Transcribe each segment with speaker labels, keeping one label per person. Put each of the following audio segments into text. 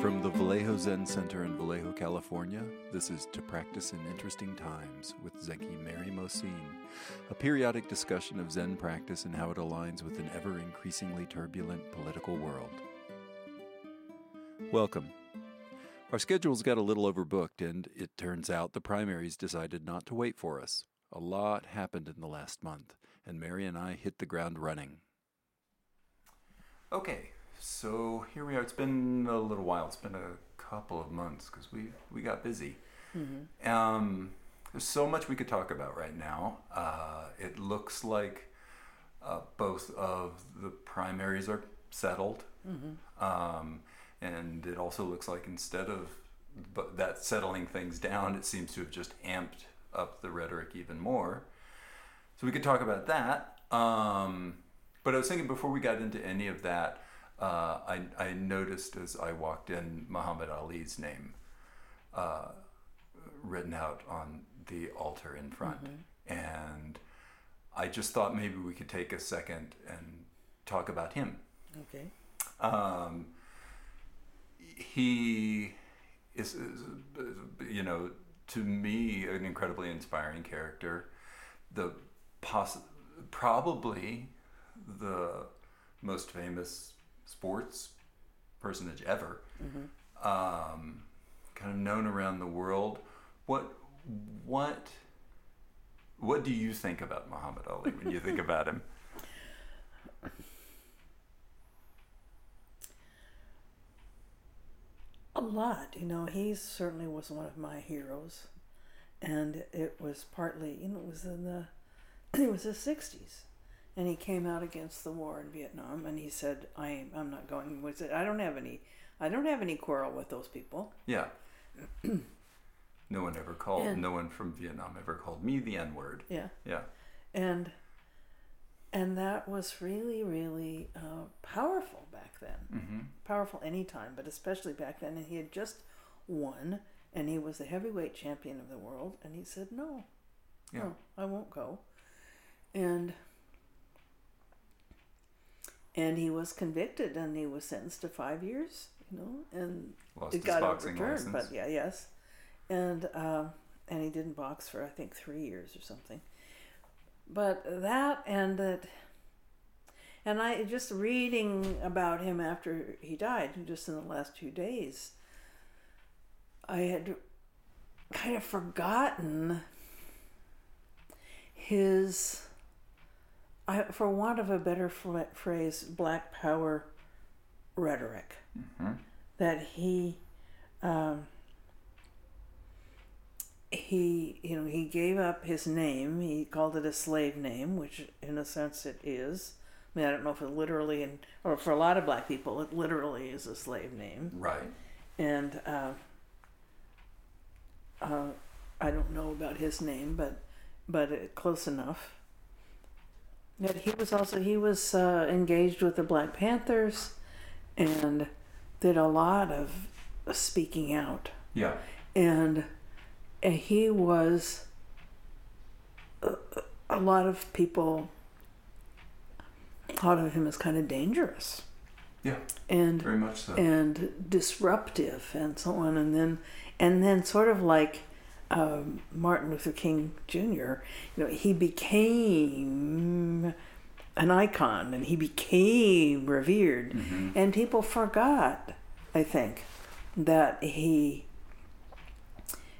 Speaker 1: From the Vallejo Zen Center in Vallejo, California, this is To Practice in Interesting Times with Zenki Mary Mocine, a periodic discussion of Zen practice and how it aligns with an ever increasingly turbulent political world. Welcome. Our schedules got a little overbooked, and it turns out the primaries decided not to wait for us. A lot happened in the last month, and Mary and I hit the ground running. Okay, so here we are. It's been a little while. It's been a couple of months because we we got busy. Um, there's so much we could talk about right now. Uh, it looks like uh, both of the primaries are settled, um, and it also looks like instead of but that settling things down, it seems to have just amped up the rhetoric even more. So we could talk about that. Um, but I was thinking before we got into any of that, uh, I, I noticed as I walked in Muhammad Ali's name uh, written out on the altar in front. And I just thought maybe we could take a second and talk about him.
Speaker 2: Okay.
Speaker 1: Um, he is, is, you know, to me, an incredibly inspiring character. The poss- probably the most famous sports personage ever. Um, kind of known around the world. What what what do you think about Muhammad Ali when you think about him?
Speaker 2: A lot, you know. He certainly was one of my heroes, and it was partly, you know, it was in the, it was the '60s, and he came out against the war in Vietnam, and he said, "I I'm not going." Was it? I don't have any, I don't have any quarrel with those people.
Speaker 1: Yeah. no one ever called.
Speaker 2: And-
Speaker 1: no one from Vietnam ever called me the N word.
Speaker 2: Yeah,
Speaker 1: Yeah.
Speaker 2: and, and that was really, really uh, powerful back then.
Speaker 1: hmm
Speaker 2: powerful anytime, but especially back then. And he had just won, and he was the heavyweight champion of the world. And he said, "No,
Speaker 1: Yeah.
Speaker 2: no, I won't go." And and he was convicted, and he was sentenced to five years. You know, and
Speaker 1: Lost
Speaker 2: it got overturned. But yeah, yes, and um, and he didn't box for I think three years or something. But that and that and I just reading about him after he died, just in the last few days, I had kind of forgotten his, I, for want of a better phrase, black power rhetoric.
Speaker 1: Mhm.
Speaker 2: That he, um, he, you know, he gave up his name. He called it a slave name, which in a sense it is. I mean, I don't know if it literally, and or for a lot of black people, it literally is a slave name.
Speaker 1: Right.
Speaker 2: And uh, uh, I don't know about his name, but but it, close enough. That he was also he was uh, engaged with the Black Panthers, and did a lot of speaking out
Speaker 1: Yeah.
Speaker 2: and and he was a, a lot of people thought of him as kind of dangerous
Speaker 1: Yeah.
Speaker 2: and
Speaker 1: Very much so.
Speaker 2: and disruptive and so on and then and then sort of like um, Martin Luther King Jr. you know he became an icon and he became revered
Speaker 1: Mhm.
Speaker 2: and people forgot I think that he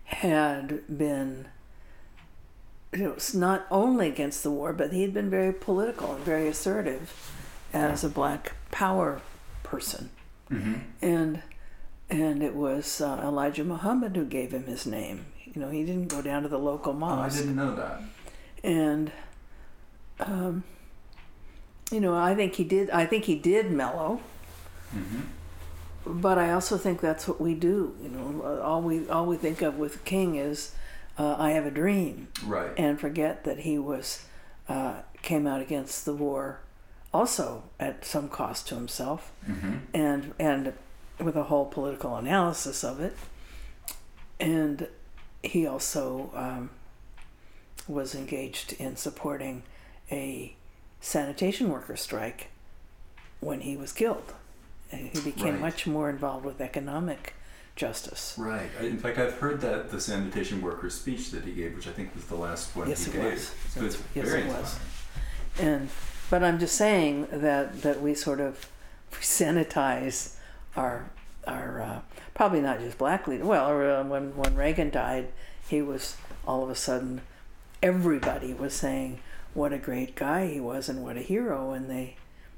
Speaker 2: had been you know, it's not only against the war, but he had been very political and very assertive as a black power person
Speaker 1: Mhm.
Speaker 2: and and it was uh, Elijah Muhammad who gave him his name. You know, he didn't go down to the local mosque.
Speaker 1: Oh, I didn't know that.
Speaker 2: and um, you know, I think he did. I think he did mellow,
Speaker 1: hmm
Speaker 2: but I also think that's what we do. You know, all we all we think of with King is, uh, "I have a dream,"
Speaker 1: Right.
Speaker 2: and forget that he was uh, came out against the war, also at some cost to himself.
Speaker 1: hmm
Speaker 2: and and with a whole political analysis of it. And he also um, was engaged in supporting a sanitation worker strike when he was killed. And he became
Speaker 1: Right.
Speaker 2: much more involved with economic justice.
Speaker 1: Right. In fact, I've heard that the sanitation workers speech that he gave, which I think was the last one
Speaker 2: Yes,
Speaker 1: he
Speaker 2: it
Speaker 1: gave.
Speaker 2: was.
Speaker 1: So
Speaker 2: Yes, it was. And but I'm just saying that that we sort of sanitize our our uh, probably not just black leaders. Well, or, uh, when when Reagan died, he was all of a sudden everybody was saying what a great guy he was and what a hero, and they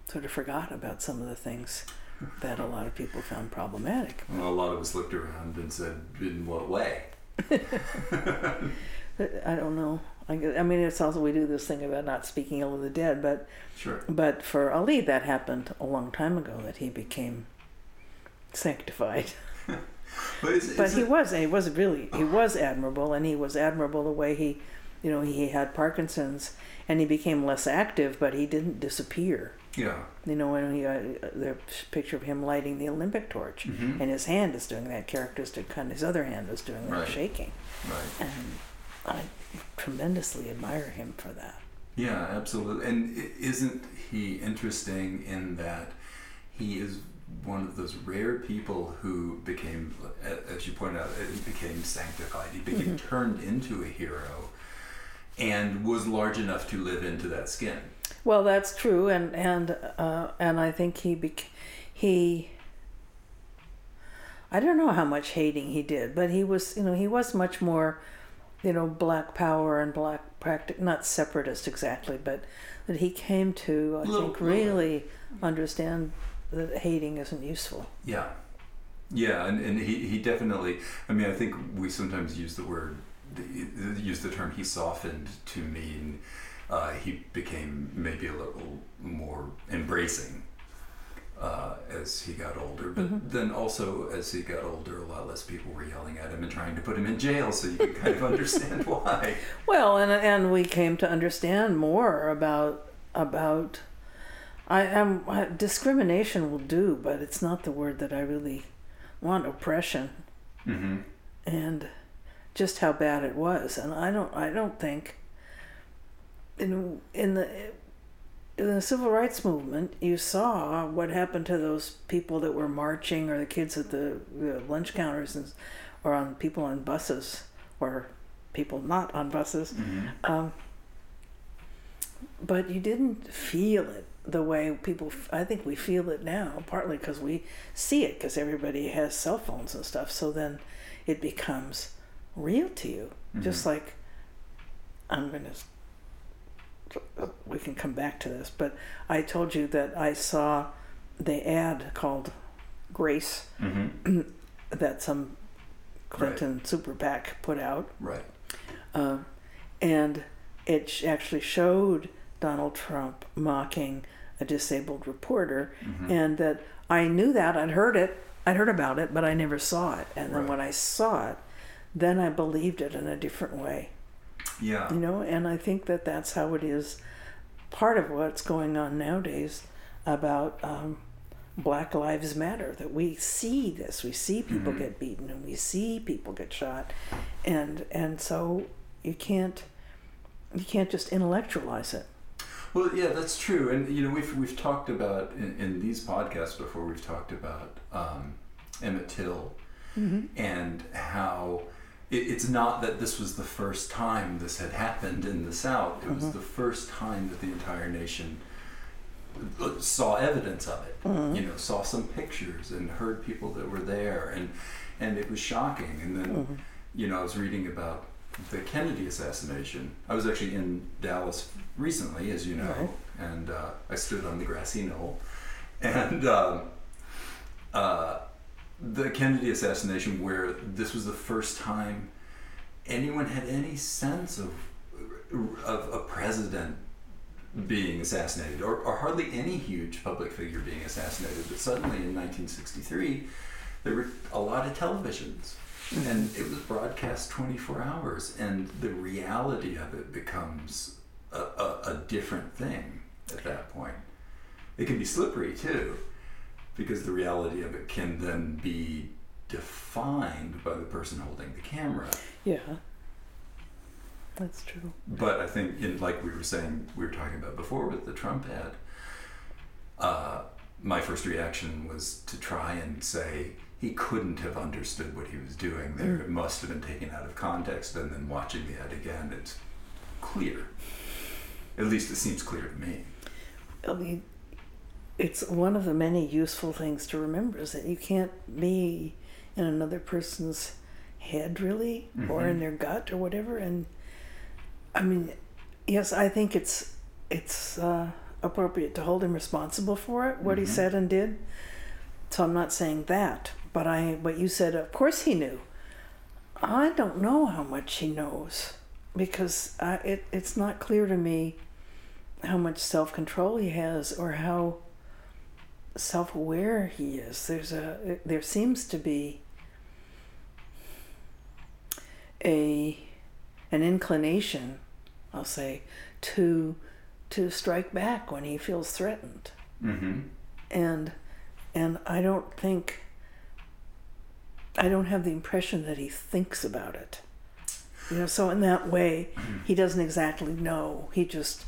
Speaker 2: sort of forgot about some of the things that a lot of people found problematic.
Speaker 1: Well, a lot of us looked around and said, "In what way?"
Speaker 2: I don't know. I, I mean, it's also we do this thing about not speaking ill of the dead, but
Speaker 1: Sure.
Speaker 2: But for Ali, that happened a long time ago that he became sanctified.
Speaker 1: But, is,
Speaker 2: But
Speaker 1: is
Speaker 2: he
Speaker 1: it-
Speaker 2: was he was really he was admirable, and he was admirable the way he, you know, he had Parkinson's, and he became less active, but he didn't disappear.
Speaker 1: yeah.
Speaker 2: You know, when he uh, the picture of him lighting the Olympic torch,
Speaker 1: Mhm.
Speaker 2: and his hand is doing that characteristic kind. His other hand is doing that
Speaker 1: Right.
Speaker 2: shaking,
Speaker 1: Right.
Speaker 2: and I tremendously admire him for that.
Speaker 1: Yeah, absolutely. And isn't he interesting in that he is one of those rare people who became, as you pointed out, he became sanctified. He became
Speaker 2: Mhm.
Speaker 1: turned into a hero and was large enough to live into that skin.
Speaker 2: Well, that's true, and and uh, and I think he bec- he. I don't know how much hating he did, but he was, you know, he was much more, you know, black power and black practice, not separatist exactly, but that he came to, I
Speaker 1: Little-
Speaker 2: think, really understand that hating isn't useful.
Speaker 1: Yeah. Yeah, and, and he, he definitely, I mean, I think we sometimes use the word, use the term he softened to mean uh, he became maybe a little more embracing uh, as he got older. But
Speaker 2: Mhm.
Speaker 1: then also, as he got older, a lot less people were yelling at him and trying to put him in jail, so you can kind of understand why.
Speaker 2: Well, and and we came to understand more about about. I am I, discrimination will do, but it's not the word that I really want. Oppression
Speaker 1: Mm-hmm.
Speaker 2: and just how bad it was, and I don't I don't think. In in the in the civil rights movement, you saw what happened to those people that were marching, or the kids at the, the lunch counters, and, or on people on buses, or people not on buses.
Speaker 1: Mm-hmm.
Speaker 2: Um, but you didn't feel it the way people. i think we feel it now, partly because we see it, because everybody has cell phones and stuff. So then, it becomes real to you. Just like I'm gonna. We can come back to this, but I told you that I saw the ad called Grace
Speaker 1: Mm-hmm.
Speaker 2: that some Clinton super PAC put out.
Speaker 1: Right.
Speaker 2: Um, and it actually showed Donald Trump mocking a disabled reporter,
Speaker 1: Mm-hmm.
Speaker 2: and that I knew that I'd heard it, I'd heard about it, but I never saw it. And then
Speaker 1: Right.
Speaker 2: when I saw it, then I believed it in a different way,
Speaker 1: Yeah.
Speaker 2: you know. And I think that that's how it is. Part of what's going on nowadays about um, Black Lives Matter that we see this, we see people
Speaker 1: Mhm.
Speaker 2: get beaten, and we see people get shot, and and so you can't you can't just intellectualize it.
Speaker 1: Well, yeah, that's true, and you know we've we've talked about in, in these podcasts before. We've talked about um, Emmett Till
Speaker 2: Mm-hmm.
Speaker 1: and how it, it's not that this was the first time this had happened in the South. It was
Speaker 2: Mhm.
Speaker 1: the first time that the entire nation uh, saw evidence of it.
Speaker 2: Mhm.
Speaker 1: You know, saw some pictures and heard people that were there, and and it was shocking. And then
Speaker 2: Mhm.
Speaker 1: you know, I was reading about the Kennedy assassination. I was actually in Dallas recently, as you know,
Speaker 2: Right.
Speaker 1: and uh, I stood on the grassy knoll. And um, uh, the Kennedy assassination, where this was the first time anyone had any sense of of a president being assassinated, or, or hardly any huge public figure being assassinated. But suddenly, in 1963, there were a lot of televisions and it was broadcast 24 hours and the reality of it becomes a, a, a different thing at that point. It can be slippery too because the reality of it can then be defined by the person holding the camera.
Speaker 2: Yeah, that's true.
Speaker 1: but i think in like we were saying we were talking about before with the trump ad uh, my first reaction was to try and say he couldn't have understood what he was doing there. It must have been taken out of context. And then watching the ad again, it's clear. At least it seems clear to me.
Speaker 2: I mean, it's one of the many useful things to remember is that you can't be in another person's head really or in their gut or whatever and i mean yes i think it's it's uh, appropriate to hold him responsible for it what he said and did so i'm not saying that but i what you said of course he knew. I don't know how much he knows because I, it, it's not clear to me how much self-control he has or how self-aware he is. There's a there seems to be a an inclination i'll say to to strike back when he feels threatened.
Speaker 1: Mm-hmm.
Speaker 2: and and i don't think i don't have the impression that he thinks about it you know so in that way he doesn't exactly know he just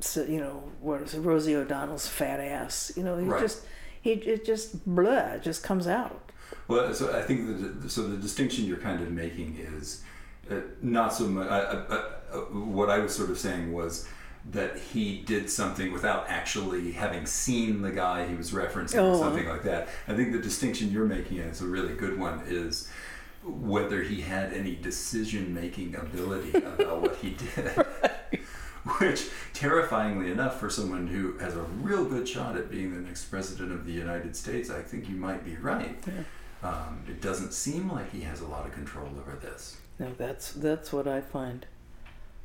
Speaker 2: so, you know what is it rosie o'donnell's fat ass you know he
Speaker 1: Right.
Speaker 2: just he it just blah it just comes out
Speaker 1: Well, so I think the so the distinction you're kind of making is uh, not so much. Uh, uh, uh, what I was sort of saying was that he did something without actually having seen the guy he was referencing or
Speaker 2: Oh.
Speaker 1: something like that. I think the distinction you're making and it's a really good one is whether he had any decision making ability about what he did. Which, terrifyingly enough, for someone who has a real good shot at being the next president of the United States, I think you might be right. Um, it doesn't seem like he has a lot of control over this.
Speaker 2: no that's that's what i find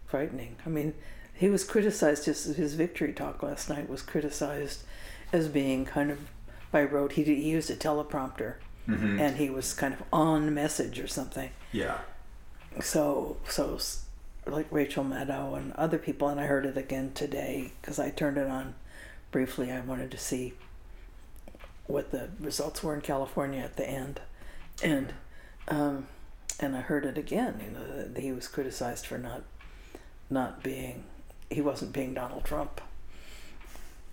Speaker 2: frightening i mean he was criticized just his victory talk last night was criticized as being kind of by rote he, he used a teleprompter
Speaker 1: Mm-hmm.
Speaker 2: and he was kind of on message or something
Speaker 1: Yeah.
Speaker 2: so so like Rachel Maddow and other people, and I heard it again today because I turned it on briefly. I wanted to see what the results were in California at the end, and um, and I heard it again. You know, he was criticized for not not being he wasn't being Donald Trump,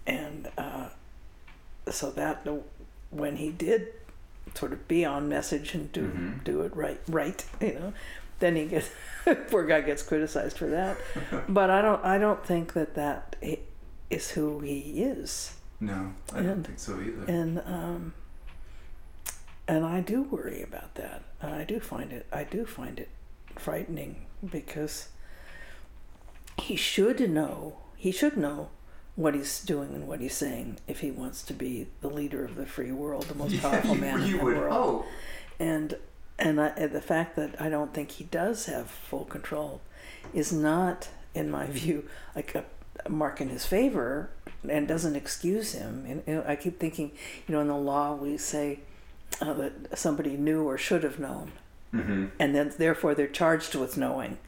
Speaker 2: and uh, so that when he did sort of be on message and do
Speaker 1: Mhm.
Speaker 2: do it right right you know then he gets poor guy gets criticized for that but i don't i don't think that that is who he is
Speaker 1: No, I don't think so either.
Speaker 2: and um and i do worry about that i do find it i do find it frightening because he should know he should know what he's doing and what he's saying if he wants to be the leader of the free world the most powerful man in the world
Speaker 1: hope.
Speaker 2: and and, I, and the fact that I don't think he does have full control is not, in my view, like a, a mark in his favor, and doesn't excuse him. And, I keep thinking, you know, in the law we say uh, that somebody knew or should have known,
Speaker 1: Mm-hmm.
Speaker 2: and then therefore they're charged with knowing,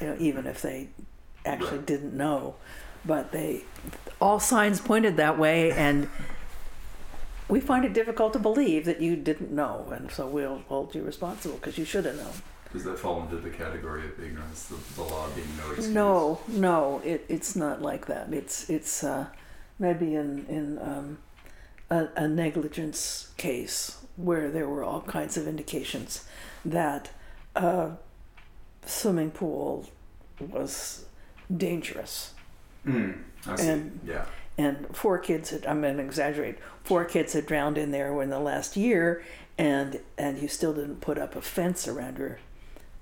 Speaker 2: you know, even if they actually didn't know, but they all signs pointed that way, and we find it difficult to believe that you didn't know, and so we'll hold you responsible because you should have known.
Speaker 1: Does that fall into the category of ignorance? The, the law being no excuse.
Speaker 2: No, no, it, it's not like that. It's it's uh, maybe in in um, a, a negligence case where there were all kinds of indications that a swimming pool was dangerous,
Speaker 1: Mm, I see.
Speaker 2: And-
Speaker 1: yeah.
Speaker 2: and four kids had I'm going to exaggerate. Four kids had drowned in there in the last year, and and you still didn't put up a fence around your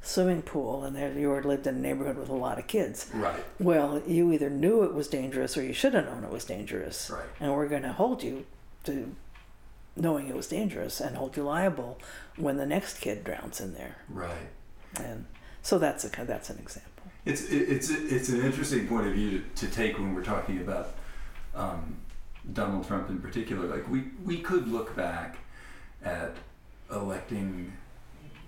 Speaker 2: swimming pool, and there you were lived in a neighborhood with a lot of kids.
Speaker 1: Right.
Speaker 2: Well, you either knew it was dangerous or you should have known it was dangerous.
Speaker 1: Right.
Speaker 2: And we're going to hold you to knowing it was dangerous and hold you liable when the next kid drowns in there.
Speaker 1: Right.
Speaker 2: And so that's a that's an example.
Speaker 1: It's it, it's it's an interesting point of view to, to take when we're talking about um, Donald Trump in particular. Like we we could look back at electing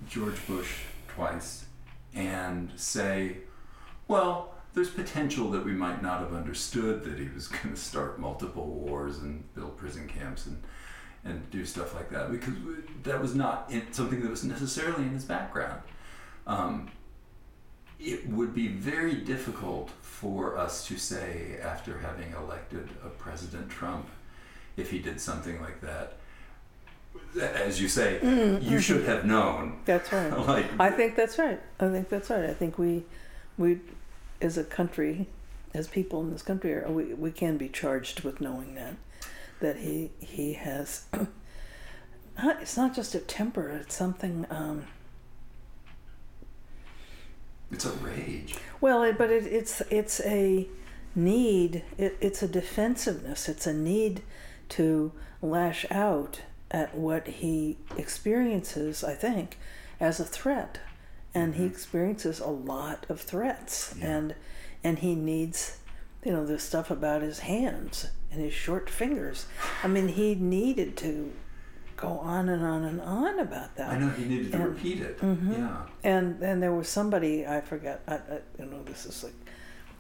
Speaker 1: George Bush twice and say, well, there's potential that we might not have understood that he was going to start multiple wars and build prison camps and and do stuff like that because that was not in, something that was necessarily in his background. Um, it would be very difficult for us to say after having elected a President Trump if he did something like that. As you say,
Speaker 2: Mm-hmm.
Speaker 1: you should have known.
Speaker 2: That's right.
Speaker 1: like
Speaker 2: I think that's right. I think that's right. I think we, we, as a country, as people in this country, are, we we can be charged with knowing that, that he he has. It's not just a temper. It's something. Um,
Speaker 1: it's a rage.
Speaker 2: well, it, but it, it's it's a need. It, it's a defensiveness. It's a need to lash out at what he experiences. I think as a threat, and he mm-hmm. experiences a lot of threats,
Speaker 1: Yeah.
Speaker 2: and and he needs, you know, the stuff about his hands and his short fingers. I mean, he needed to go on and on and on about that.
Speaker 1: I know he needed to repeat it.
Speaker 2: Mhm.
Speaker 1: Yeah.
Speaker 2: And and there was somebody I forget. I, I you know this is like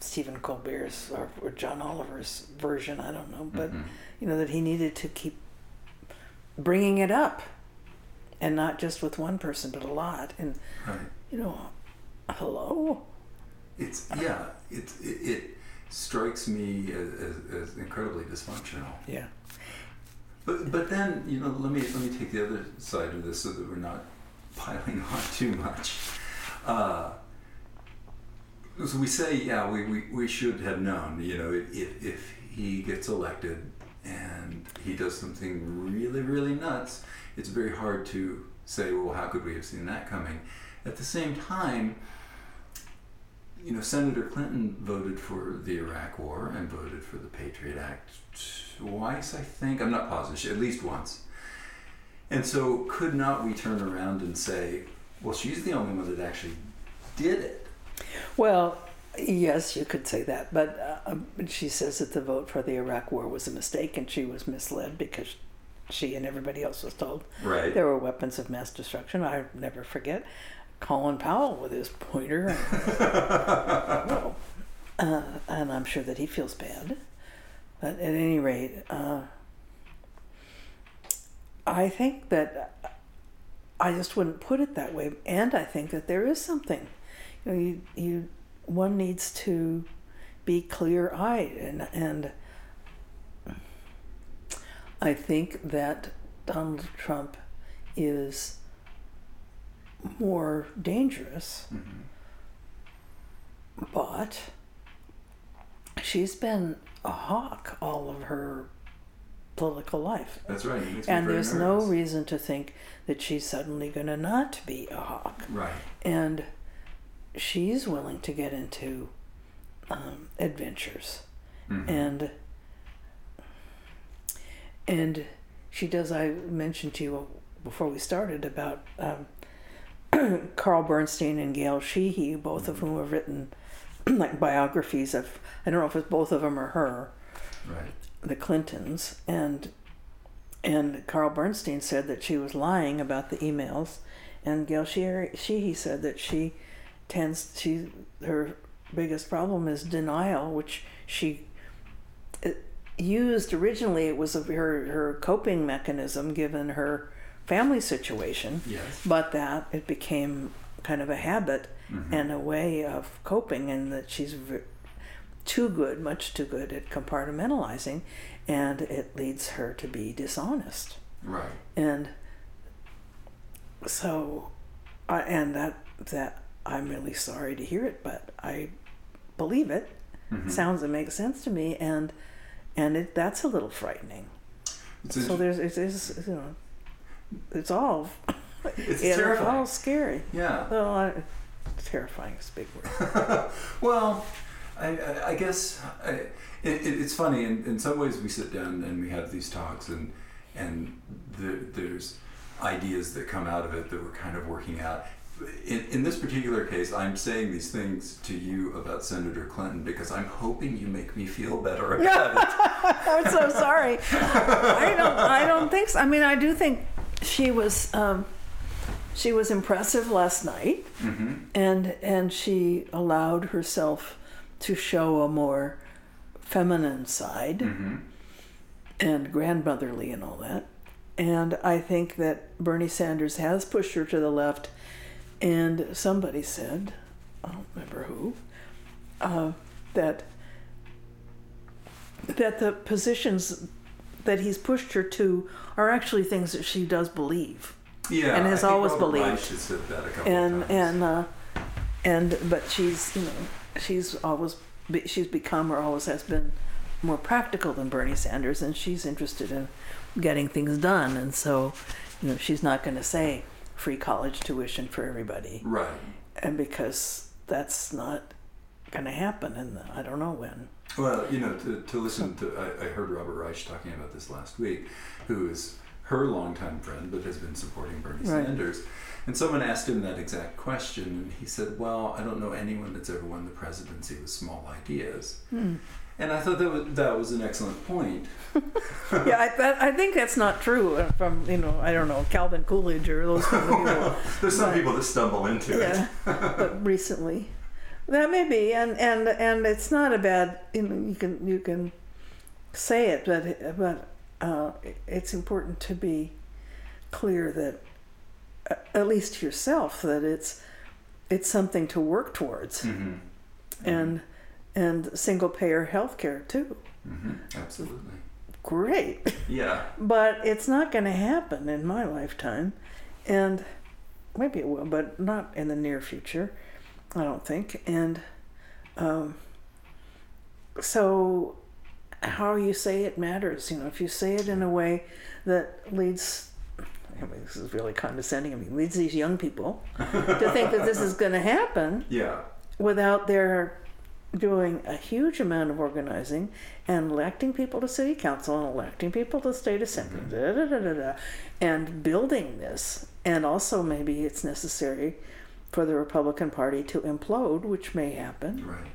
Speaker 2: Stephen Colbert's or, or John Oliver's version. I don't know, but
Speaker 1: Mhm.
Speaker 2: you know that he needed to keep bringing it up, and not just with one person, but a lot. And
Speaker 1: right.
Speaker 2: you know, hello.
Speaker 1: It's yeah. It's it, it strikes me as, as, as incredibly dysfunctional.
Speaker 2: Yeah.
Speaker 1: But but then you know let me let me take the other side of this so that we're not piling on too much. Uh, so we say yeah we, we, we should have known you know if, if he gets elected and he does something really really nuts it's very hard to say well how could we have seen that coming at the same time you know Senator Clinton voted for the Iraq War and voted for the Patriot Act twice, I think. I'm not positive, at least once. And so, could not we turn around and say, well, she's the only one that actually did it?
Speaker 2: Well, yes, you could say that, but uh, she says that the vote for the Iraq War was a mistake, and she was misled because she and everybody else was told
Speaker 1: Right.
Speaker 2: there were weapons of mass destruction. I never forget Colin Powell with his pointer. well, uh, and I'm sure that he feels bad. But at any rate, uh, I think that I just wouldn't put it that way. And I think that there is something. You know, you, you one needs to be clear eyed and and I think that Donald Trump is more dangerous,
Speaker 1: Mhm.
Speaker 2: but she's been a hawk all of her political life.
Speaker 1: That's right. it makes me
Speaker 2: And there's no reason to think that she's suddenly going to not be a hawk.
Speaker 1: Right.
Speaker 2: And she's willing to get into um, adventures.
Speaker 1: Mhm.
Speaker 2: And and she does. I mentioned to you before we started about um, Carl Bernstein and Gail Sheehy, both of whom have written like biographies of. I don't know if it's both of them or her,
Speaker 1: right.
Speaker 2: the Clintons, and and Carl Bernstein said that she was lying about the emails, and Gail Sheehy said that she tends she her biggest problem is denial, which she uh, used originally. It was a, her her coping mechanism given her family situation,
Speaker 1: Yes.
Speaker 2: but that it became kind of a habit
Speaker 1: Mhm.
Speaker 2: and a way of coping, and that she's v- too good, much too good at compartmentalizing, and it leads her to be dishonest.
Speaker 1: Right.
Speaker 2: And so, I and that that I'm really sorry to hear it, but I believe it.
Speaker 1: Mhm.
Speaker 2: Sounds and makes sense to me, and and it that's a little frightening.
Speaker 1: It's,
Speaker 2: So there's it's, it's you know, it's all
Speaker 1: it's
Speaker 2: yeah, it's
Speaker 1: terrifying.
Speaker 2: all scary.
Speaker 1: Yeah.
Speaker 2: Well, I, terrifying is a big word.
Speaker 1: well, I, I, I guess I, it, it, it's funny. In, in some ways, we sit down and we have these talks, and and there, there's ideas that come out of it that we're kind of working out. In, in this particular case, I'm saying these things to you about Senator Clinton because I'm hoping you make me feel better about it.
Speaker 2: I'm so sorry. I don't. I don't think so. I mean, I do think she was. Um, she was impressive last night,
Speaker 1: hmm
Speaker 2: and and she allowed herself to show a more feminine side
Speaker 1: hmm
Speaker 2: and grandmotherly and all that. And I think that Bernie Sanders has pushed her to the left. And somebody said, I don't remember who, uh, that that the positions that he's pushed her to are actually things that she does believe
Speaker 1: Yeah,
Speaker 2: and has
Speaker 1: I
Speaker 2: always
Speaker 1: Robert
Speaker 2: believed.
Speaker 1: Said that a couple
Speaker 2: and
Speaker 1: of times.
Speaker 2: and uh, and but she's you know she's always be, she's become or always has been more practical than Bernie Sanders, and she's interested in getting things done, and so you know she's not going to say free college tuition for everybody,
Speaker 1: right.
Speaker 2: and because that's not going to happen, and I don't know when.
Speaker 1: Well, you know, to, to listen to, I, I heard Robert Reich talking about this last week, who is her longtime friend but has been supporting Bernie
Speaker 2: Right.
Speaker 1: Sanders. And someone asked him that exact question, and he said, Well, I don't know anyone that's ever won the presidency with small ideas.
Speaker 2: Hmm.
Speaker 1: And I thought that was, that was an excellent point.
Speaker 2: yeah, I, that, I think that's not true uh, from you know I don't know Calvin Coolidge or those kind of people.
Speaker 1: There's some
Speaker 2: Right.
Speaker 1: people that stumble into it.
Speaker 2: yeah, but recently, that may be, and and and it's not a bad. You know, you can you can say it, but but uh, it's important to be clear that at least to yourself that it's it's something to work towards,
Speaker 1: hmm
Speaker 2: and and single payer health care too.
Speaker 1: hmm Absolutely.
Speaker 2: Great.
Speaker 1: Yeah.
Speaker 2: but it's not going to happen in my lifetime and maybe it will but not in the near future i don't think and um, so how you say it matters you know if you say it in a way that leads I mean, this is really condescending. I mean, leads these young people to think that this is going to happen
Speaker 1: Yeah.
Speaker 2: without their doing a huge amount of organizing and electing people to city council and electing people to state assembly da, da, da, da, da, and building this and also maybe it's necessary for the republican party to implode which may happen
Speaker 1: Right.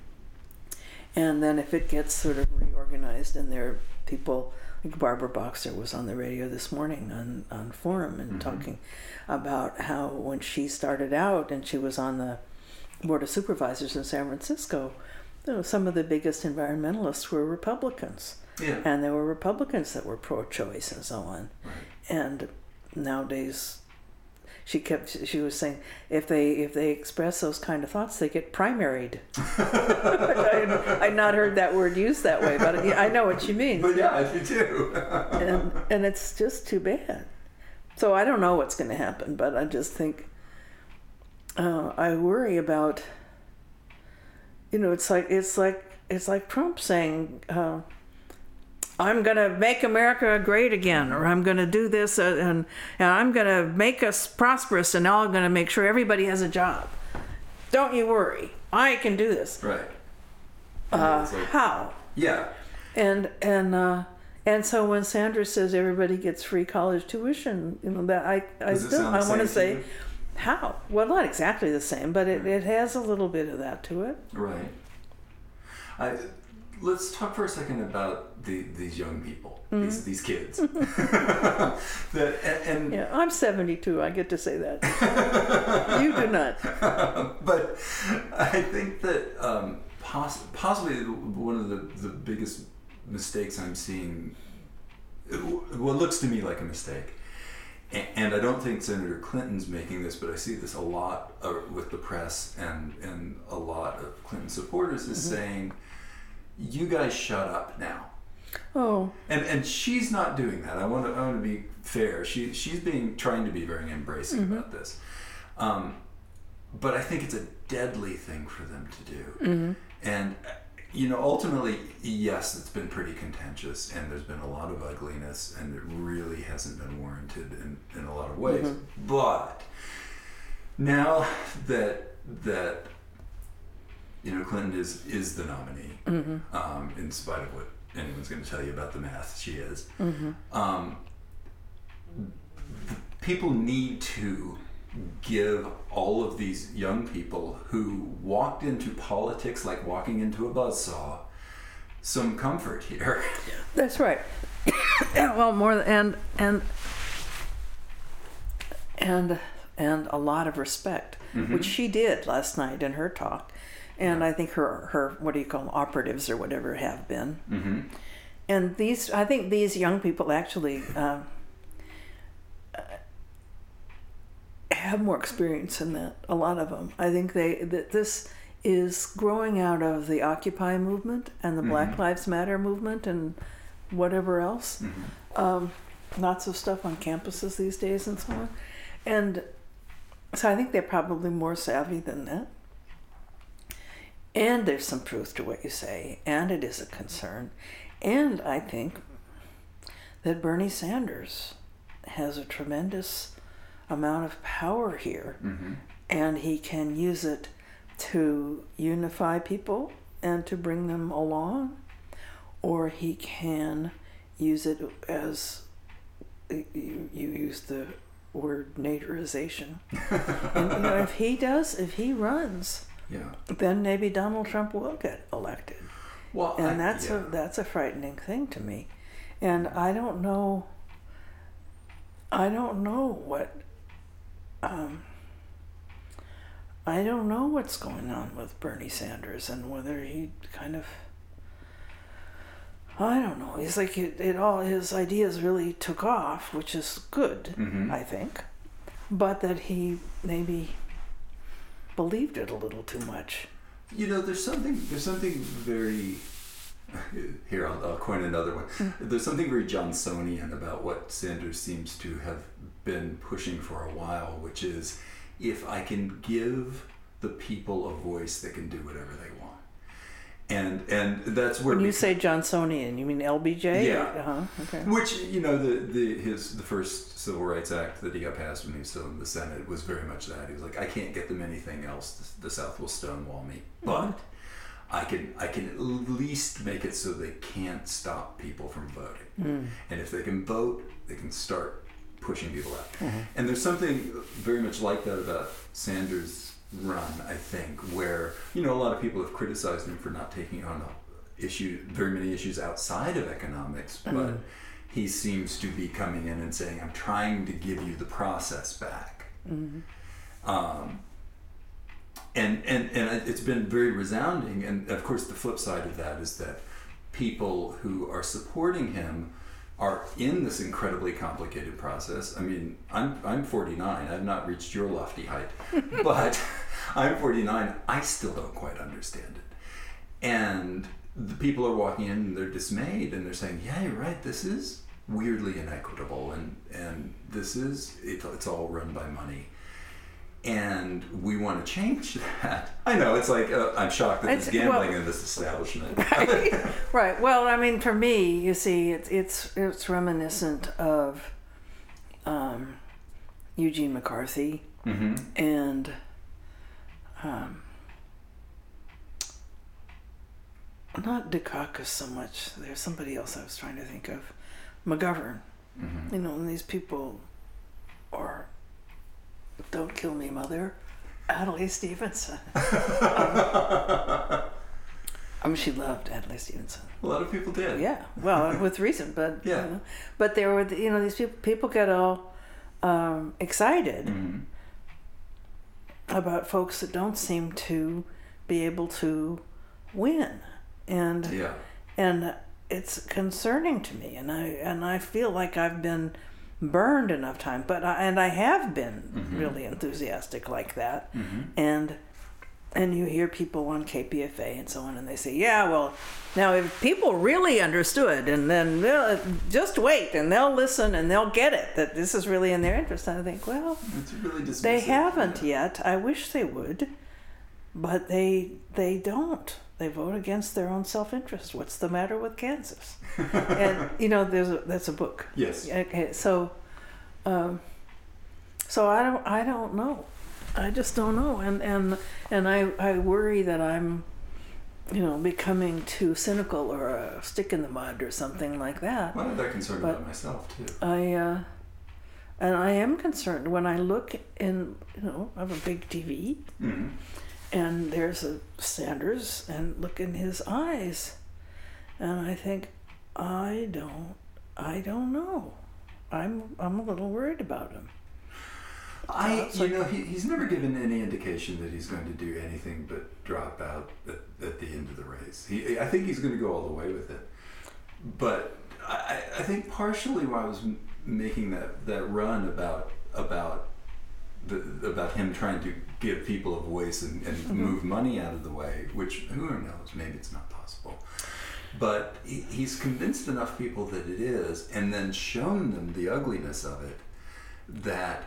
Speaker 2: and then if it gets sort of reorganized and there are people like Barbara Boxer was on the radio this morning on, on Forum and
Speaker 1: Mhm.
Speaker 2: talking about how when she started out and she was on the Board of Supervisors in San Francisco, you know, some of the biggest environmentalists were Republicans.
Speaker 1: Yeah.
Speaker 2: And there were Republicans that were pro choice and so on.
Speaker 1: Right.
Speaker 2: And nowadays she kept she was saying if they if they express those kind of thoughts they get primaried. I had not heard that word used that way but I know what you mean
Speaker 1: But yeah, I do.
Speaker 2: And and it's just too bad. So I don't know what's going to happen but I just think uh, I worry about you know it's like it's like it's like Trump saying uh, I'm going to make America great again, or I'm going to do this, uh, and, and I'm going to make us prosperous, and now I'm going to make sure everybody has a job. Don't you worry, I can do this.
Speaker 1: right.
Speaker 2: Uh,
Speaker 1: like-
Speaker 2: how?
Speaker 1: Yeah.
Speaker 2: And and uh, and so when Sanders says everybody gets free college tuition, you know that I I still I want to
Speaker 1: to
Speaker 2: say
Speaker 1: you?
Speaker 2: how. Well, not exactly the same, but it, it has a little bit of that to it.
Speaker 1: Right. I, let's talk for a second about the, these young people,
Speaker 2: Mm-hmm.
Speaker 1: these, these kids. that, and, and
Speaker 2: Yeah, I'm 72. I get to say that. you do not.
Speaker 1: but I think that um, poss- possibly one of the, the biggest mistakes I'm seeing, what looks to me like a mistake, and I don't think Senator Clinton's making this, but I see this a lot uh, with the press and, and a lot of Clinton supporters is saying, you guys shut up now.
Speaker 2: Oh,
Speaker 1: And and she's not doing that. I want to I want to be fair. She she's being trying to be very embracing about this. Um, but I think it's a deadly thing for them to do. And uh, you know, ultimately, yes, it's been pretty contentious, and there's been a lot of ugliness, and it really hasn't been warranted in, in a lot of ways. But now that that you know Clinton is is the nominee, um, in spite of what anyone's going to tell you about the math, she is. Um, people need to give all of these young people who walked into politics like walking into a buzzsaw some comfort here.
Speaker 2: that's right. well, more than, and and and and a lot of respect, which she did last night in her talk, and I think her her what do you call them operatives or whatever have been.
Speaker 1: Mm-hmm.
Speaker 2: and these i think these young people actually um, uh, have more experience in that a lot of them i think they that this is growing out of the occupy movement and the black lives matter movement and whatever else.
Speaker 1: Mhm.
Speaker 2: Um, lots of stuff on campuses these days and so on. And so I think they're probably more savvy than that. And there's some truth to what you say, and it is a concern. And I think that Bernie Sanders has a tremendous amount of power here,
Speaker 1: Mhm.
Speaker 2: and he can use it to unify people and to bring them along, or he can use it as you, you use the word Naderization. and you know, if he does, if he runs,
Speaker 1: Yeah.
Speaker 2: then maybe Donald Trump will get elected,
Speaker 1: Well,
Speaker 2: and
Speaker 1: I-
Speaker 2: that's
Speaker 1: yeah.
Speaker 2: a that's a frightening thing to me, and I don't know. I don't know what. Um, I don't know what's going on with Bernie Sanders and whether he kind of. I don't know. He's like it, it all his ideas really took off, which is good,
Speaker 1: Mhm.
Speaker 2: I think, but that he maybe believed it a little too much.
Speaker 1: You know, there's something. There's something very. Here, I'll, I'll coin another one.
Speaker 2: Hmm.
Speaker 1: There's something very Johnsonian about what Sanders seems to have been pushing for a while, which is, if I can give the people a voice, they can do whatever they want. And and that's where
Speaker 2: When you say Johnsonian, you mean LBJ?
Speaker 1: Yeah.
Speaker 2: Uh huh. Okay.
Speaker 1: Which you know the the his the first civil rights act that he got passed when he was still in the Senate was very much that he was like I can't get them anything else the, the South will stonewall me but I can I can at least make it so they can't stop people from voting
Speaker 2: Mm.
Speaker 1: and if they can vote they can start pushing people out
Speaker 2: Mm-hmm.
Speaker 1: and there's something very much like that about Sanders' run I think where you know a lot of people have criticized him for not taking on issue very many issues outside of economics but
Speaker 2: Mhm.
Speaker 1: he seems to be coming in and saying, I'm trying to give you the process back.
Speaker 2: Mhm.
Speaker 1: Um, and, and, and it's been very resounding. And of course, the flip side of that is that people who are supporting him are in this incredibly complicated process. I mean, I'm, I'm 49, I've not reached your lofty height, but I'm 49, I still don't quite understand it. And the people are walking in and they're dismayed and they're saying, yeah, you're right, this is weirdly inequitable and, and this is, it, it's all run by money. And we want to change that. I know, it's like, uh, I'm shocked that there's
Speaker 2: It's- well-
Speaker 1: gambling in this establishment.
Speaker 2: right. right. Well, I mean, for me, you see, it's it's it's reminiscent of um, Eugene McCarthy
Speaker 1: hmm
Speaker 2: and um, not Dukakis so much. There's somebody else I was trying to think of, McGovern.
Speaker 1: hmm
Speaker 2: You know, and these people are "Don't kill me, mother," Adlai Stevenson. I mean, she loved Adlai Stevenson.
Speaker 1: A lot of people did.
Speaker 2: Yeah, well, with reason, but
Speaker 1: Yeah.
Speaker 2: you know, but there were you know these people people get all um, excited
Speaker 1: hmm
Speaker 2: about folks that don't seem to be able to win, and
Speaker 1: Yeah.
Speaker 2: and it's concerning to me, and I and I feel like I've been burned enough time, but I, and I have been
Speaker 1: Mhm.
Speaker 2: really enthusiastic like that,
Speaker 1: hmm
Speaker 2: and and you hear people on KPFA and so on, and they say, "Yeah, well, now if people really understood, and then they'll just wait, and they'll listen, and they'll get it that this is really in their interest." And I think, well,
Speaker 1: really
Speaker 2: they haven't
Speaker 1: yeah.
Speaker 2: yet. I wish they would, but they they don't. They vote against their own self-interest. What's the matter with Kansas? and you know, there's a, that's a book.
Speaker 1: Yes.
Speaker 2: Okay, so, um, so I don't, I don't know. I just don't know, and and and I I worry that I'm, you know, becoming too cynical or a stick in the mud or something like that.
Speaker 1: Well, I'm that concerned
Speaker 2: But-
Speaker 1: about myself too.
Speaker 2: I, uh, and I am concerned when I look in, you know, I have a big TV,
Speaker 1: hmm
Speaker 2: and there's a Sanders, and look in his eyes, and I think, I don't, I don't know. I'm I'm a little worried about him.
Speaker 1: I,
Speaker 2: it's
Speaker 1: you know, he, he's never given any indication that he's going to do anything but drop out at, at the end of the race. He, I think he's going to go all the way with it. But I, I think partially why I was m- making that, that run about about the, about him trying to give people a voice and, and
Speaker 2: Mhm.
Speaker 1: move money out of the way, which who knows, maybe it's not possible. But he, he's convinced enough people that it is, and then shown them the ugliness of it, that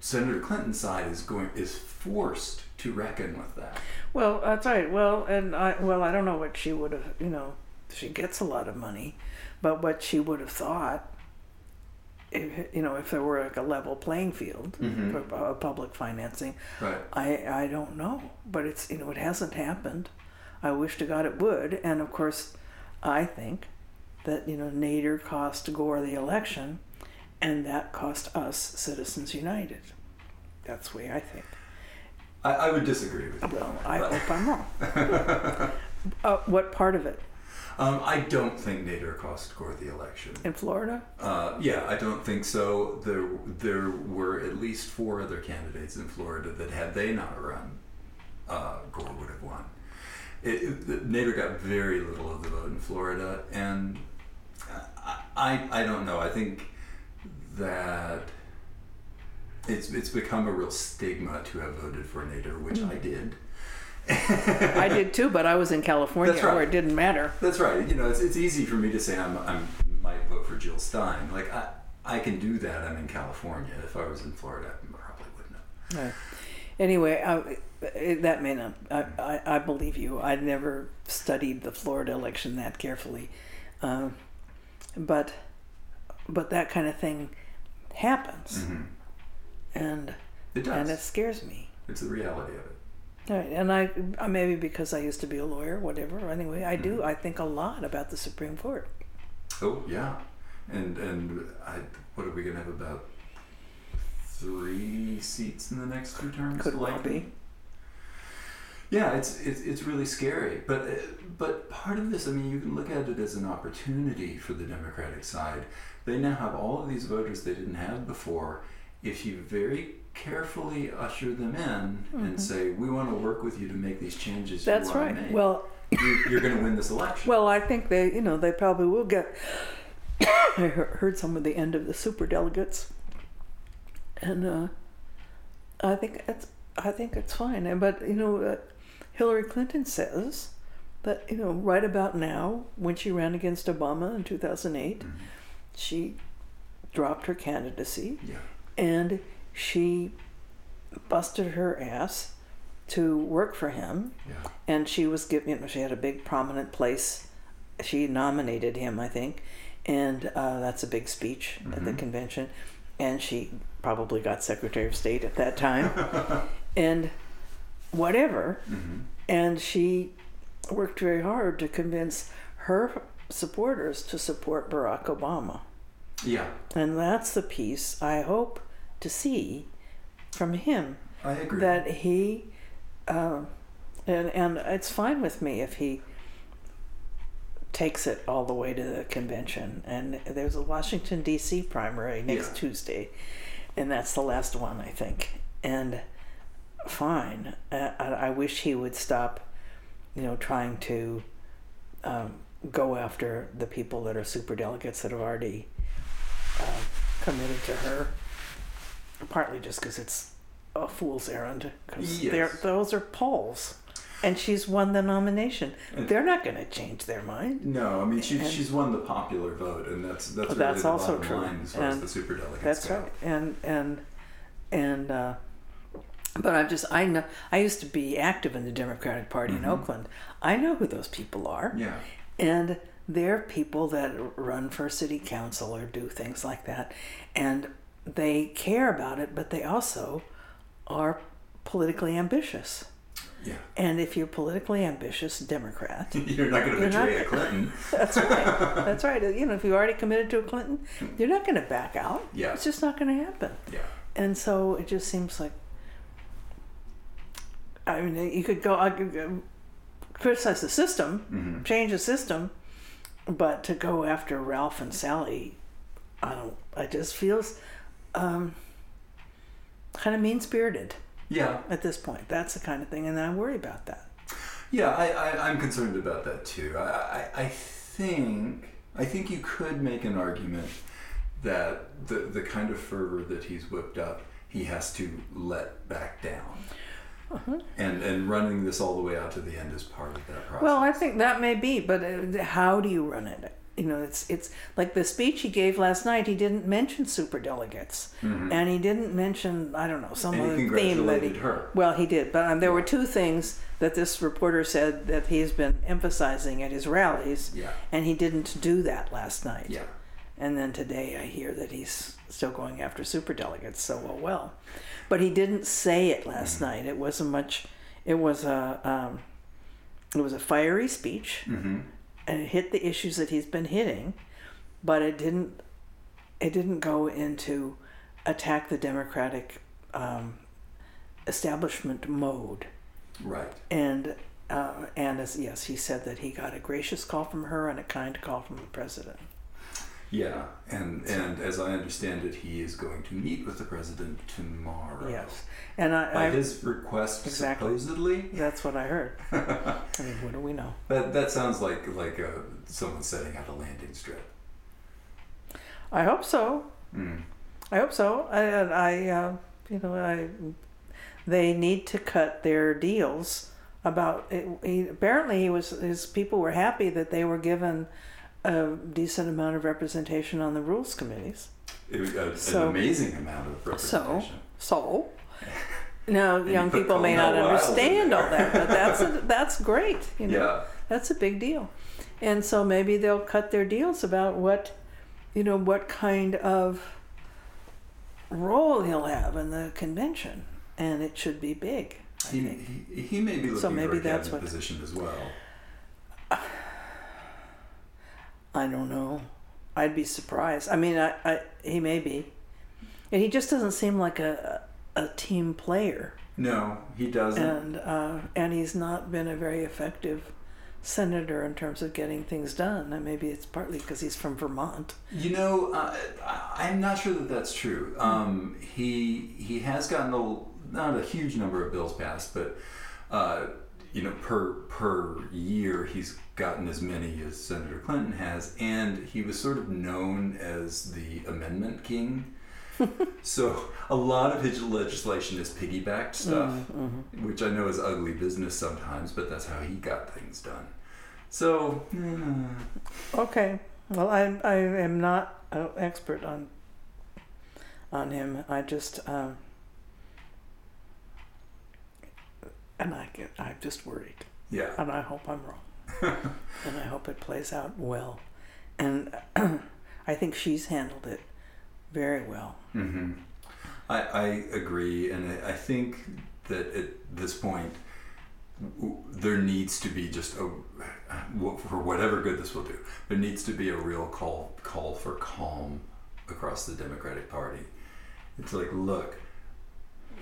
Speaker 1: Senator Clinton's side is going is forced to reckon with that.
Speaker 2: Well, that's right. Well, and I well, I don't know what she would have. You know, she gets a lot of money, but what she would have thought. If, you know, if there were like a level playing field
Speaker 1: Mhm.
Speaker 2: for uh, public financing,
Speaker 1: Right.
Speaker 2: I I don't know, but it's you know it hasn't happened. I wish to God it would, and of course, I think that you know Nader cost Gore the election, and that cost us Citizens United. That's the way I think.
Speaker 1: I, I would disagree with you.
Speaker 2: Well, I hope I'm wrong. uh, what part of it
Speaker 1: Um, I don't think Nader cost Gore the election.
Speaker 2: in Florida?
Speaker 1: Uh, yeah, I don't think so. There, there were at least four other candidates in Florida that, had they not run, uh, Gore would have won. It, it, Nader got very little of the vote in Florida, and I, I, I don't know. I think that it's it's become a real stigma to have voted for Nader, which I did.
Speaker 2: I did too, but I was in California
Speaker 1: right.
Speaker 2: where it didn't matter.
Speaker 1: That's right. You know, it's, it's easy for me to say I'm, I'm might vote for Jill Stein. Like I, I can do that. I'm in California. If I was in Florida, I probably wouldn't have.
Speaker 2: Right. Anyway, I, that may not. I, I, I believe you. I never studied the Florida election that carefully, um, but but that kind of thing happens,
Speaker 1: Mm-hmm.
Speaker 2: and
Speaker 1: It does.
Speaker 2: and it scares me.
Speaker 1: it's the reality of it.
Speaker 2: Right, and I, I maybe because I used to be a lawyer, whatever. Anyway, I
Speaker 1: Mm-hmm.
Speaker 2: do. I think a lot about the Supreme Court.
Speaker 1: Oh yeah, and and I, what are we gonna have about three seats in the next two terms?
Speaker 2: Could well be.
Speaker 1: Yeah, it's it's it's really scary. But uh, but part of this, I mean, you can look at it as an opportunity for the Democratic side. They now have all of these voters they didn't have before. If you very carefully usher them in and say, "We want to work with you to make these changes,"
Speaker 2: Mm-hmm. That's right.
Speaker 1: make,"
Speaker 2: Well,
Speaker 1: you, you're going to win this election.
Speaker 2: Well, I think they, you know, they probably will get. I heard some of the end of the super delegates, and uh, I think it's I think it's fine. And but you know, uh, Hillary Clinton says that you know right about now, when she ran against Obama in two thousand eight,
Speaker 1: Mhm.
Speaker 2: she dropped her candidacy
Speaker 1: yeah.
Speaker 2: And she busted her ass to work for him.
Speaker 1: Yeah.
Speaker 2: and she was given you know, she had a big prominent place. She nominated him i think. And uh, that's a big speech at the
Speaker 1: Mhm.
Speaker 2: convention. And she probably got secretary of state at that time. And whatever.
Speaker 1: Hmm
Speaker 2: and she worked very hard to convince her supporters to support barack obama.
Speaker 1: Yeah.
Speaker 2: and that's the piece i hope to see from him
Speaker 1: I agree.
Speaker 2: that he uh, and and it's fine with me if he takes it all the way to the convention and there's a Washington D.C. primary next
Speaker 1: Yeah.
Speaker 2: Tuesday and that's the last one I think and fine I, I wish he would stop you know trying to um, go after the people that are super delegates that have already uh, committed to her partly just because it's a fool's errand because
Speaker 1: Yes.
Speaker 2: those are polls and she's won the nomination
Speaker 1: And-
Speaker 2: they're not going to change their mind
Speaker 1: no, I mean she,
Speaker 2: And-
Speaker 1: she's won the popular vote, and that's that's, really
Speaker 2: That's
Speaker 1: the
Speaker 2: also true.
Speaker 1: line as far as the super delegates
Speaker 2: that's
Speaker 1: go.
Speaker 2: right and and and uh but i'm just i know i used to be active in the democratic party in
Speaker 1: Mhm.
Speaker 2: oakland i know who those people are
Speaker 1: Yeah.
Speaker 2: and they're people that run for city council or do things like that and they care about it but they also are politically ambitious
Speaker 1: Yeah.
Speaker 2: and if you're politically ambitious democrat
Speaker 1: You're not going to
Speaker 2: You're not-
Speaker 1: betray a Clinton.
Speaker 2: that's right that's right you know if you already committed to a clinton you're not going to back out
Speaker 1: Yeah.
Speaker 2: it's just not going to happen
Speaker 1: Yeah.
Speaker 2: and so it just seems like i mean you could go I could criticize the system
Speaker 1: hmm
Speaker 2: change the system, but to go after Ralph and Sally, I don't. I just feels um, kind of mean spirited
Speaker 1: Yeah.
Speaker 2: at this point. That's the kind of thing, and I worry about that.
Speaker 1: Yeah, I, I, I'm concerned about that too. I, I, I think I think you could make an argument that the the kind of fervor that he's whipped up, he has to let back down. and and running this all the way out to the end is part of that process.
Speaker 2: Well, I think that may be, but uh, how do you run it? You know, it's it's like the speech he gave last night. He didn't mention super delegates, and he didn't mention I don't know some
Speaker 1: Mm-hmm. And
Speaker 2: other theme that he.
Speaker 1: her.
Speaker 2: Well, he did, but um, there were two things that this reporter said that he's been emphasizing at his rallies,
Speaker 1: Yeah.
Speaker 2: and he didn't do that last night.
Speaker 1: yeah.
Speaker 2: And then today I hear that he's still going after super delegates. So well, well, but he didn't say it last night. It wasn't much. It was a um, it was a fiery speech,
Speaker 1: Mm-hmm.
Speaker 2: And it hit the issues that he's been hitting, but it didn't. It didn't go into attack the Democratic um, establishment mode.
Speaker 1: Right.
Speaker 2: And uh, and as yes, he said that he got a gracious call from her and a kind call from the president.
Speaker 1: Yeah, and and as I understand it, he is going to meet with the president tomorrow.
Speaker 2: Yes, and I,
Speaker 1: By
Speaker 2: I
Speaker 1: his request,
Speaker 2: Exactly.
Speaker 1: supposedly.
Speaker 2: that's what I heard. I mean, what do we know?
Speaker 1: That that sounds like like uh, someone setting out a landing strip.
Speaker 2: I hope so.
Speaker 1: Mm.
Speaker 2: I hope so. I, I uh, you know, I they need to cut their deals about. It, he, apparently, he was his people were happy that they were given a decent amount of representation on the rules committees.
Speaker 1: It was a,
Speaker 2: So-
Speaker 1: an amazing amount of representation.
Speaker 2: so. so.
Speaker 1: Now,
Speaker 2: young
Speaker 1: put
Speaker 2: people may not understand all that, but that's a, that's great. You know,
Speaker 1: Yeah.
Speaker 2: that's a big deal, and so maybe they'll cut their deals about what, you know, what kind of role he'll have in the convention, and it should be big. I
Speaker 1: He, he, he may be looking
Speaker 2: So maybe
Speaker 1: for a
Speaker 2: that's what-
Speaker 1: position as well.
Speaker 2: I don't know. I'd be surprised. I mean, I, I he may be, and he just doesn't seem like a a team player.
Speaker 1: No, he doesn't.
Speaker 2: and uh, and he's not been a very effective senator in terms of getting things done. And maybe it's partly because he's from Vermont.
Speaker 1: You know, uh, I'm not sure that that's true. Um, he he has gotten a not a huge number of bills passed, but uh, you know, per per year he's gotten as many as Senator Clinton has, and he was sort of known as the amendment king. so a lot of his legislation is piggybacked stuff, which I know is ugly business sometimes, but that's how he got things done. So. hmm.
Speaker 2: Okay. Well, I I am not an expert on on him. I just um, and I get I'm just worried,
Speaker 1: Yeah.
Speaker 2: and I hope I'm wrong, and I hope it plays out well, and I think she's handled it very well.
Speaker 1: Mm-hmm. I, I agree, and I, think that at this point, w- there needs to be just a for whatever good this will do. There needs to be a real call call for calm across the Democratic Party. It's like, look,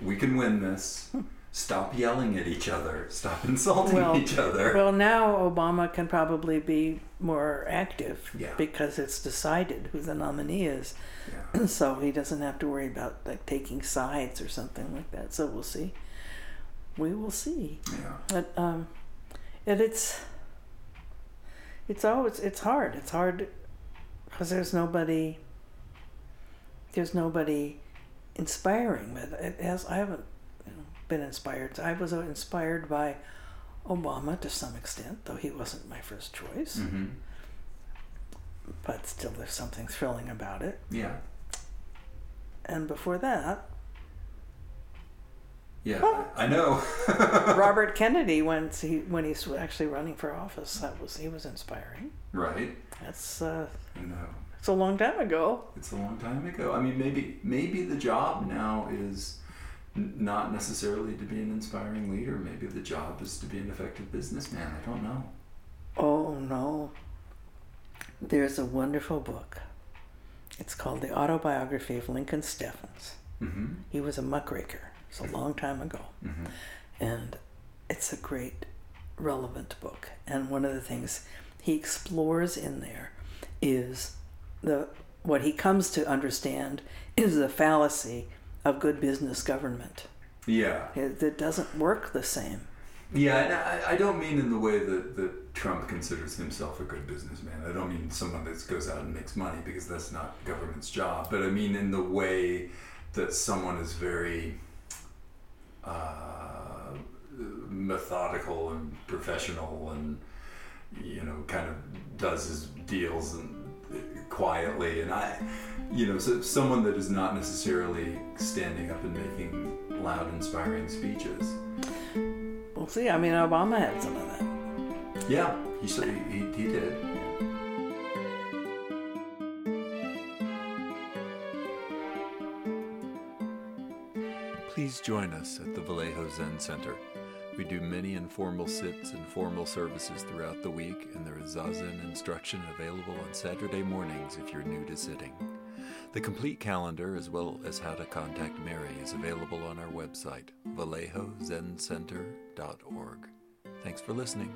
Speaker 1: we can win this. Stop yelling at each other. Stop insulting
Speaker 2: Well,
Speaker 1: each other.
Speaker 2: Well, now Obama can probably be more active
Speaker 1: Yeah.
Speaker 2: because it's decided who the nominee is,
Speaker 1: yeah.
Speaker 2: so he doesn't have to worry about like taking sides or something like that. So we'll see. We will see.
Speaker 1: yeah.
Speaker 2: But um, and it's it's always it's hard. It's hard because there's nobody. There's nobody inspiring. But it has. I haven't been inspired. I was inspired by Obama to some extent, though he wasn't my first choice.
Speaker 1: hmm
Speaker 2: But still, there's something thrilling about it.
Speaker 1: Yeah.
Speaker 2: And before that,
Speaker 1: Yeah. I I know.
Speaker 2: Robert Kennedy, when he when he's actually running for office, that was he was inspiring.
Speaker 1: right.
Speaker 2: That's uh,
Speaker 1: I know.
Speaker 2: it's a long time ago.
Speaker 1: It's a long time ago. I mean, maybe maybe the job now is not necessarily to be an inspiring leader. Maybe the job is to be an effective businessman. I don't know.
Speaker 2: Oh no. There's a wonderful book. It's called The Autobiography of Lincoln Steffens.
Speaker 1: Mm-hmm.
Speaker 2: He was a muckraker. It's a long time ago.
Speaker 1: Mm-hmm.
Speaker 2: And it's a great, relevant book. And one of the things he explores in there is the what he comes to understand is the fallacy of good business government.
Speaker 1: Yeah,
Speaker 2: It, it doesn't work the same.
Speaker 1: yeah. And I, I don't mean in the way that, that Trump considers himself a good businessman. I don't mean someone that goes out and makes money because that's not government's job. But I mean in the way that someone is very uh, methodical and professional and you know kind of does his deals and quietly and I you know so someone that is not necessarily standing up and making loud inspiring speeches
Speaker 2: We'll see. I mean, Obama had some of that.
Speaker 1: yeah he said he, he, he did Please join us at the Vallejo Zen Center. We do many informal sits and formal services throughout the week, and there is Zazen instruction available on Saturday mornings if you're new to sitting. The complete calendar, as well as how to contact Mary, is available on our website, vallejozencenter.org. Thanks for listening.